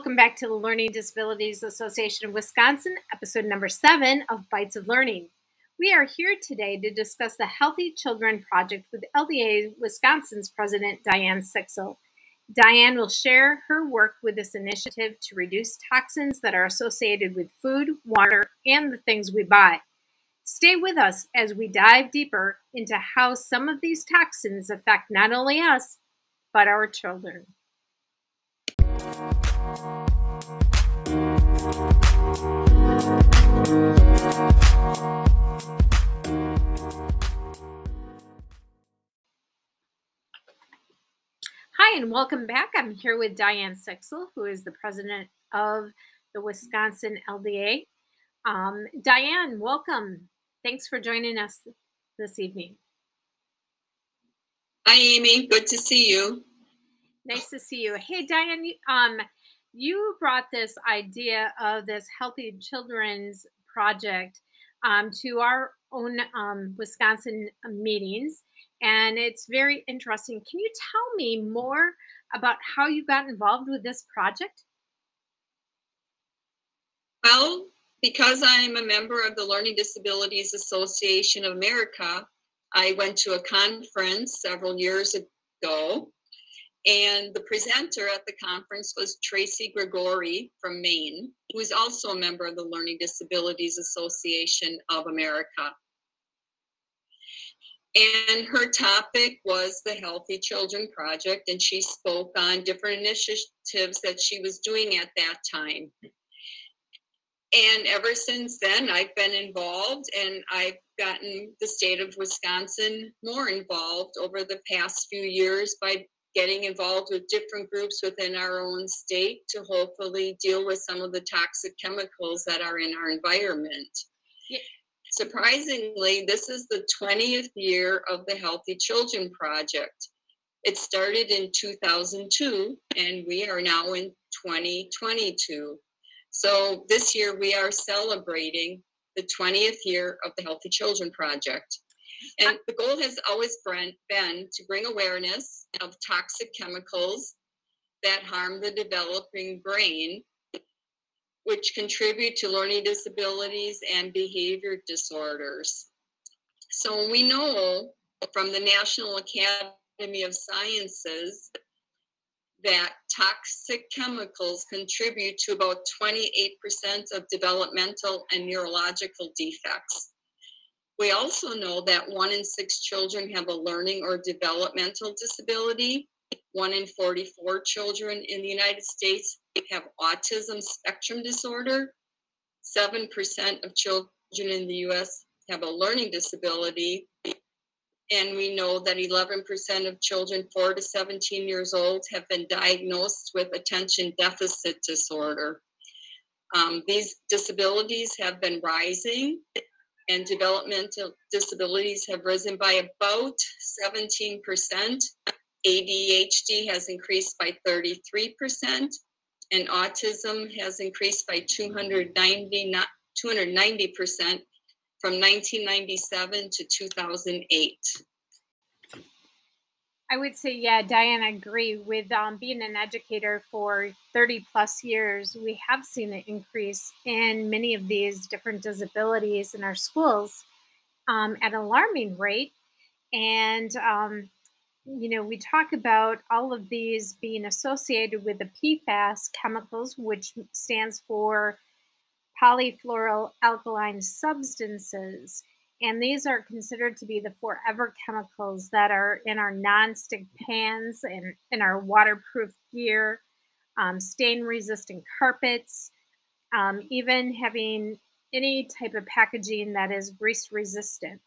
welcome back to the Learning Disabilities Association of Wisconsin, episode number seven of Bites of Learning. We are here today to discuss the Healthy Children Project with LDA Wisconsin's President Diane Sixel. Diane will share her work with this initiative to reduce toxins that are associated with food, water, and the things we buy. Stay with us as we dive deeper into how some of these toxins affect not only us, but our children. Hi, and welcome back. I'm here with Diane Sixel, who is the president of the Wisconsin LDA. Um, Diane, welcome. Thanks for joining us this evening. Hi, Amy. Good to see you. Nice to see you. Hey, Diane, um, you brought this idea of this Healthy Children's Project um, to our own um, Wisconsin meetings, and it's very interesting. Can you tell me more about how you got involved with this project? Well, because I'm a member of the Learning Disabilities Association of America, I went to a conference several years ago and the presenter at the conference was Tracy Gregoire from Maine, who is also a member of the Learning Disabilities Association of America. And her topic was the Healthy Children Project, and she spoke on different initiatives that she was doing at that time. And ever since then, I've been involved, and I've gotten the state of Wisconsin more involved over the past few years by getting involved with different groups within our own state to hopefully deal with some of the toxic chemicals that are in our environment. Yeah. Surprisingly, this is the 20th year of the Healthy Children Project. It started in 2002 and we are now in 2022. So this year we are celebrating the 20th year of the Healthy Children Project. And the goal has always been to bring awareness of toxic chemicals that harm the developing brain, which contribute to learning disabilities and behavior disorders. So we know from the National Academy of Sciences that toxic chemicals contribute to about 28% of developmental and neurological defects. We also know that one in six children have a learning or developmental disability. One in 44 children in the United States have autism spectrum disorder. 7% of children in the US have a learning disability. And we know that 11% of children 4 to 17 years old have been diagnosed with attention deficit disorder. Um, these disabilities have been rising and developmental disabilities have risen by about 17%. ADHD has increased by 33%, and autism has increased by 290, 290% from 1997 to 2008. I would say, yeah, Diane, I agree. With um, being an educator for 30 plus years, we have seen an increase in many of these different disabilities in our schools um, at an alarming rate. And, um, you know, we talk about all of these being associated with the PFAS chemicals, which stands for polyfluoroalkyl substances. And these are considered to be the forever chemicals that are in our non-stick pans and in our waterproof gear, um, stain resistant carpets, um, even having any type of packaging that is grease resistant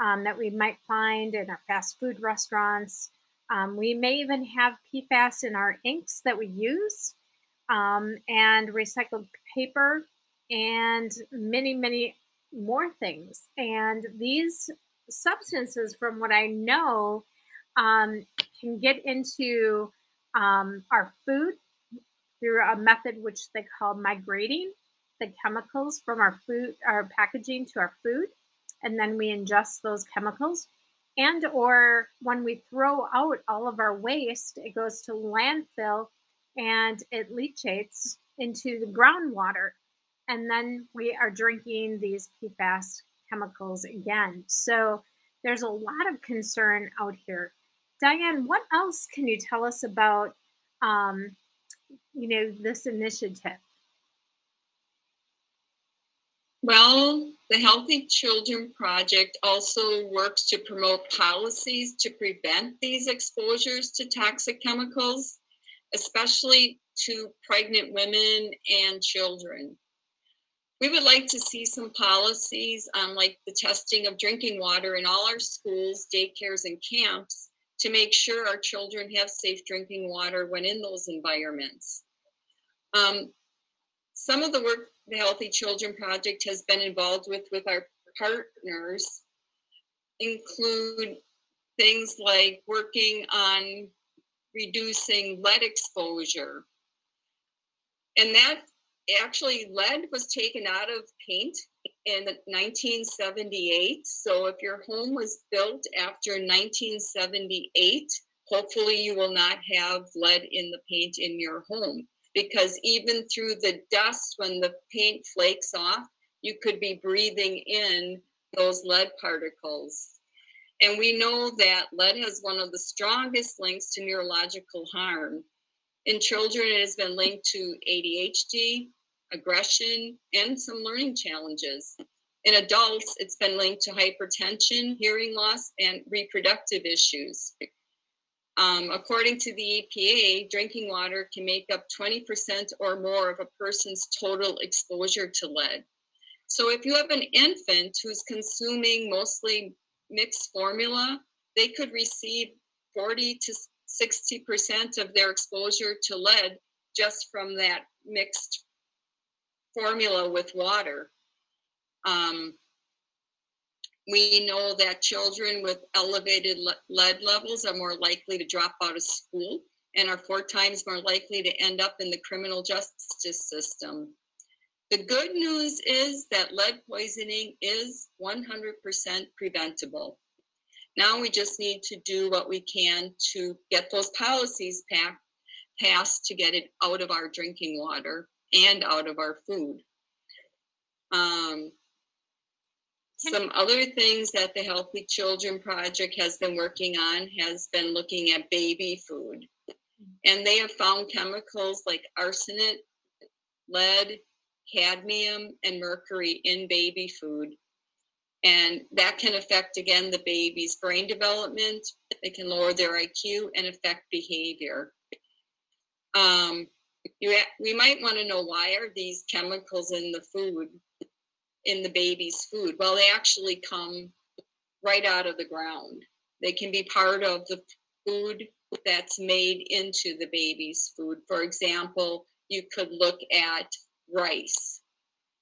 um, that we might find in our fast food restaurants. Um, we may even have PFAS in our inks that we use um, and recycled paper and many, many more things. And these substances, from what I know, um, can get into um, our food through a method which they call migrating the chemicals from our food, our packaging to our food, and then we ingest those chemicals. And or when we throw out all of our waste, it goes to landfill and it leachates into the groundwater. And then we are drinking these PFAS chemicals again. So there's a lot of concern out here. Diane, what else can you tell us about, um, you know, this initiative? Well, the Healthy Children Project also works to promote policies to prevent these exposures to toxic chemicals, especially to pregnant women and children. We would like to see some policies on like the testing of drinking water in all our schools, daycares, and camps to make sure our children have safe drinking water when in those environments. Um, some of the work the Healthy Children Project has been involved with with our partners include things like working on reducing lead exposure. And that actually lead was taken out of paint in 1978. So if your home was built after 1978, hopefully you will not have lead in the paint in your home because even through the dust when the paint flakes off, you could be breathing in those lead particles. And we know that lead has one of the strongest links to neurological harm. In children, it has been linked to ADHD, aggression, and some learning challenges. In adults, it's been linked to hypertension, hearing loss, and reproductive issues. Um, according to the EPA, drinking water can make up 20% or more of a person's total exposure to lead. So if you have an infant who's consuming mostly mixed formula, they could receive 40 to 60% of their exposure to lead just from that mixed formula with water. Um, we know that children with elevated lead levels are more likely to drop out of school and are four times more likely to end up in the criminal justice system. The good news is that lead poisoning is 100% preventable. Now we just need to do what we can to get those policies passed to get it out of our drinking water and out of our food. Um, some other things that the Healthy Children Project has been working on has been looking at baby food. And they have found chemicals like arsenic, lead, cadmium, and mercury in baby food. And that can affect, again, the baby's brain development. It can lower their IQ and affect behavior. Um, you, we might want to know why are these chemicals in the food in the baby's food? Well, they actually come right out of the ground. They can be part of the food that's made into the baby's food. For example, you could look at rice.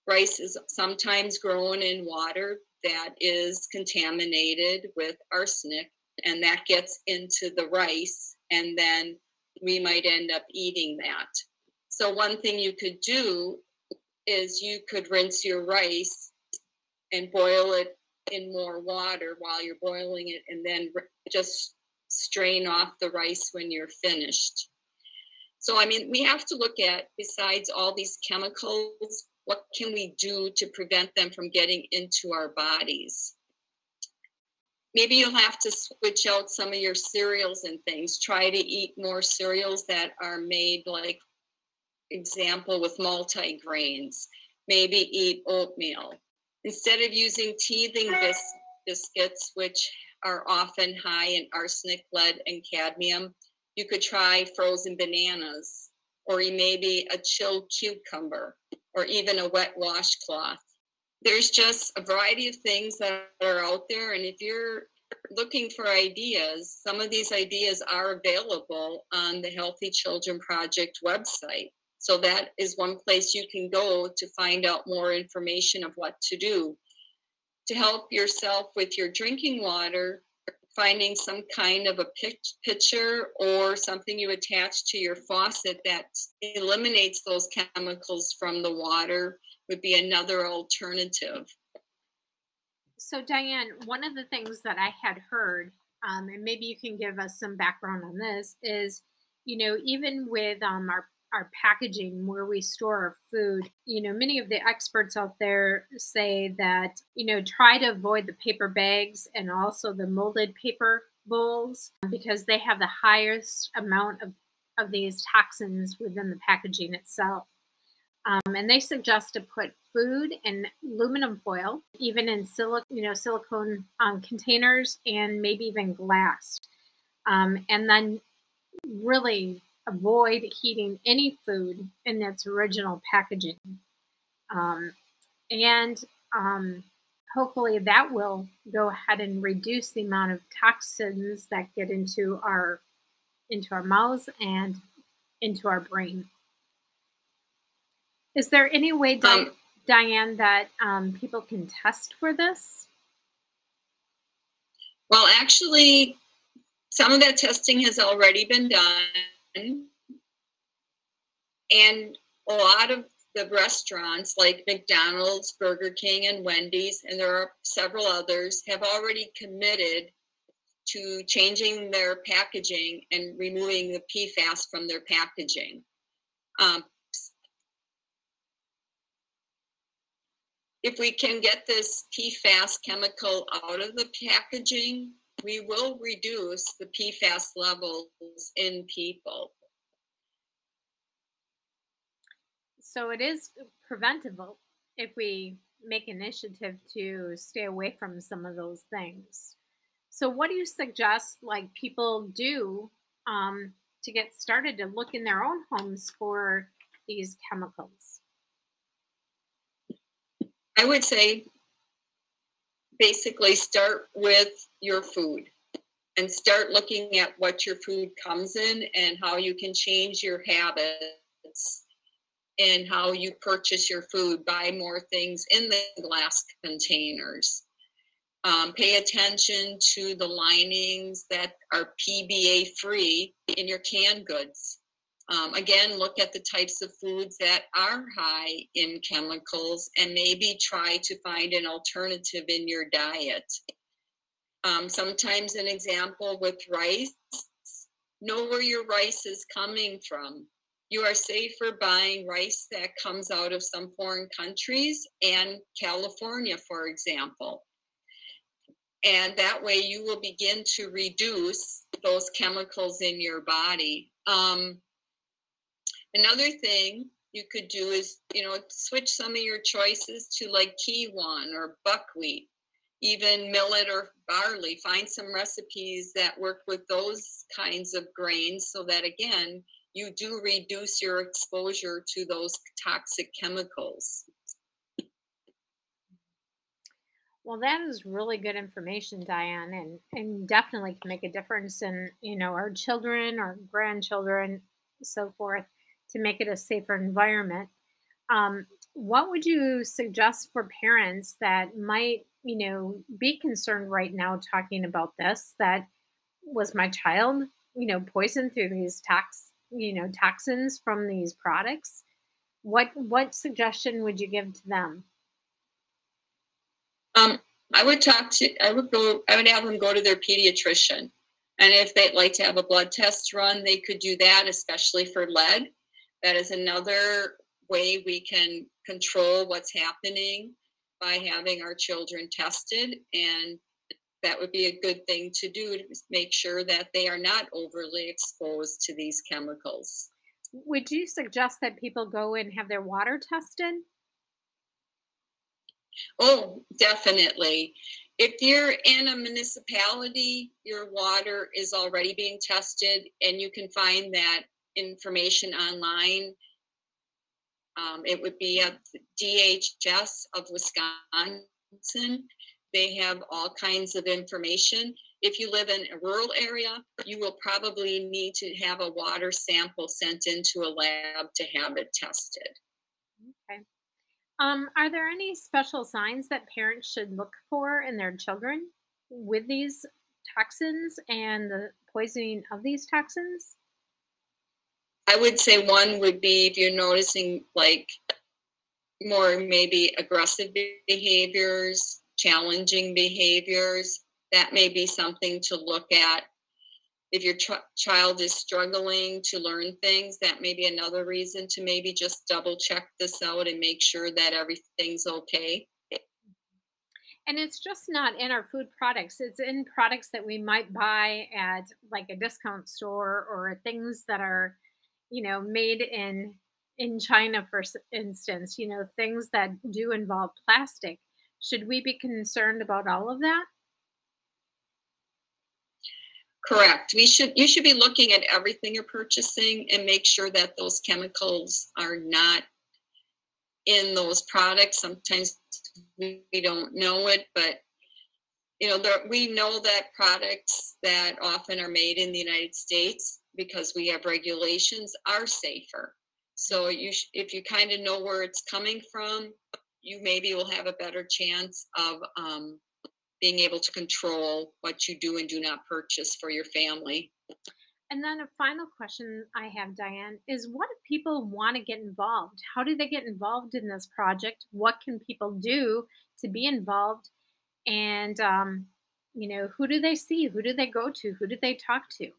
Rice is sometimes grown in water that is contaminated with arsenic, and that gets into the rice, and then we might end up eating that. So, one thing you could do is you could rinse your rice and boil it in more water while you're boiling it and then just strain off the rice when you're finished. So, I mean, we have to look at, besides all these chemicals, what can we do to prevent them from getting into our bodies? Maybe you'll have to switch out some of your cereals and things. Try to eat more cereals that are made like example with multi-grains. Maybe eat oatmeal. Instead of using teething bis- biscuits, which are often high in arsenic, lead, and cadmium, you could try frozen bananas, or maybe a chilled cucumber, or even a wet washcloth. There's just a variety of things that are out there, and if you're looking for ideas, some of these ideas are available on the Healthy Children Project website. So that is one place you can go to find out more information of what to do. To help yourself with your drinking water, finding some kind of a pitcher or something you attach to your faucet that eliminates those chemicals from the water would be another alternative. So, Diane, one of the things that I had heard, um, and maybe you can give us some background on this, is you know, even with um, our our packaging where we store our food. You know, many of the experts out there say that, you know, try to avoid the paper bags and also the molded paper bowls because they have the highest amount of, of these toxins within the packaging itself. Um, and they suggest to put food in aluminum foil, even in silic- you know, silicone um, containers, and maybe even glass. Um, and then really avoid heating any food in its original packaging. Um, and um, hopefully that will go ahead and reduce the amount of toxins that get into our into our mouths and into our brain. Is there any way, Di- um, Diane, that um, people can test for this? Well, actually, some of that testing has already been done. And a lot of the restaurants like McDonald's, Burger King, and Wendy's, and there are several others, have already committed to changing their packaging and removing the PFAS from their packaging. Um, if we can get this PFAS chemical out of the packaging, we will reduce the PFAS levels in people. So it is preventable if we make initiative to stay away from some of those things. So what do you suggest like people do um, to get started to look in their own homes for these chemicals? I would say basically start with your food and start looking at what your food comes in and how you can change your habits and how you purchase your food, buy more things in the glass containers. Um, pay attention to the linings that are PBA free in your canned goods. Um, again, look at the types of foods that are high in chemicals and maybe try to find an alternative in your diet. Um, sometimes, an example with rice, know where your rice is coming from you are safer buying rice that comes out of some foreign countries and California, for example. And that way you will begin to reduce those chemicals in your body. Um, another thing you could do is, you know, switch some of your choices to like quinoa or buckwheat, even millet or barley. Find some recipes that work with those kinds of grains so that, again, you do reduce your exposure to those toxic chemicals. Well, that is really good information, Diane, and, and definitely can make a difference in, you know, our children, our grandchildren, so forth, to make it a safer environment. Um, what would you suggest for parents that might, you know, be concerned right now talking about this? That was my child, you know, poisoned through these tox you know toxins from these products what what suggestion would you give to them um, i would talk to i would go i would have them go to their pediatrician and if they'd like to have a blood test run they could do that especially for lead that is another way we can control what's happening by having our children tested and that would be a good thing to do to make sure that they are not overly exposed to these chemicals. Would you suggest that people go and have their water tested? Oh, definitely. If you're in a municipality, your water is already being tested, and you can find that information online. Um, it would be at DHS of Wisconsin. They have all kinds of information. If you live in a rural area, you will probably need to have a water sample sent into a lab to have it tested. Okay. Um, are there any special signs that parents should look for in their children with these toxins and the poisoning of these toxins? I would say one would be if you're noticing like more maybe aggressive behaviors, challenging behaviors, that may be something to look at. if your ch- child is struggling to learn things, that may be another reason to maybe just double check this out and make sure that everything's okay. And it's just not in our food products. It's in products that we might buy at like a discount store or things that are, you know, made in in China, for instance, you know, things that do involve plastic. Should we be concerned about all of that? Correct. We should you should be looking at everything you're purchasing and make sure that those chemicals are not in those products. Sometimes we don't know it, but you know, there, we know that products that often are made in the United States because we have regulations are safer. So you, sh- if you kind of know where it's coming from, you maybe will have a better chance of um, being able to control what you do and do not purchase for your family. And then a final question I have, Diane, is what if people want to get involved? How do they get involved in this project? What can people do to be involved? And, um, you know, who do they see? Who do they go to? Who do they talk to?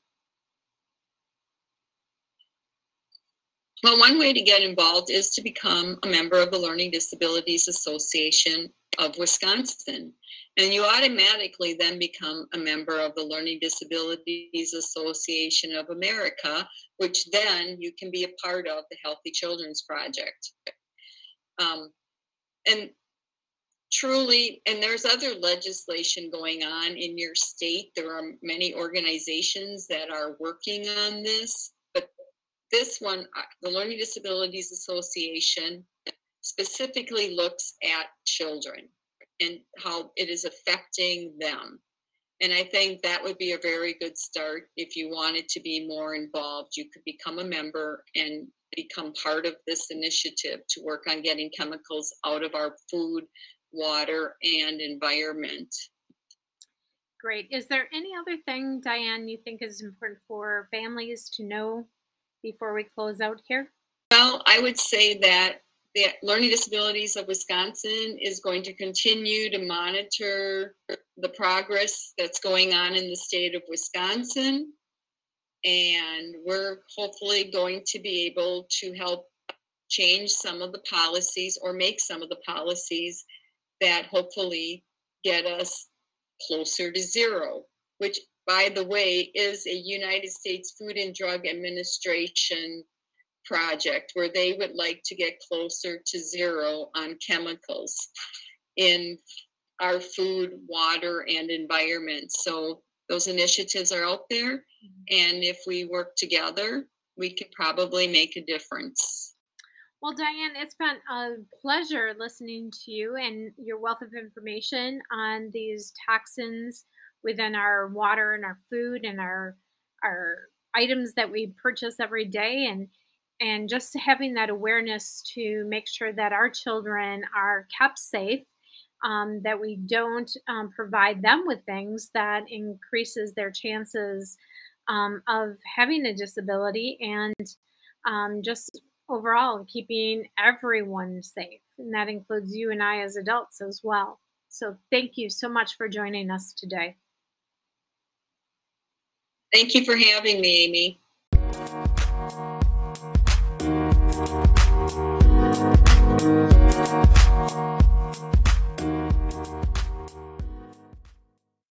Well, one way to get involved is to become a member of the Learning Disabilities Association of Wisconsin. And you automatically then become a member of the Learning Disabilities Association of America, which then you can be a part of the Healthy Children's Project. Um, and truly, and there's other legislation going on in your state. There are many organizations that are working on this, this one, uh, the Learning Disabilities Association, specifically looks at children and how it is affecting them. And I think that would be a very good start if you wanted to be more involved. You could become a member and become part of this initiative to work on getting chemicals out of our food, water, and environment. Great. Is there any other thing, Diane, you think is important for families to know before we close out here? Well, I would say that the Learning Disabilities of Wisconsin is going to continue to monitor the progress that's going on in the state of Wisconsin. And we're hopefully going to be able to help change some of the policies or make some of the policies that hopefully get us closer to zero, which, by the way, is a United States Food and Drug Administration project where they would like to get closer to zero on chemicals in our food, water, and environment. So those initiatives are out there. Mm-hmm. And if we work together, we could probably make a difference. Well, Diane, it's been a pleasure listening to you and your wealth of information on these toxins within our water and our food and our our items that we purchase every day and and just having that awareness to make sure that our children are kept safe um, that we don't um, provide them with things that increases their chances um, of having a disability and um, just overall keeping everyone safe. And that includes you and i as adults as well. So thank you so much for joining us today thank you for having me amy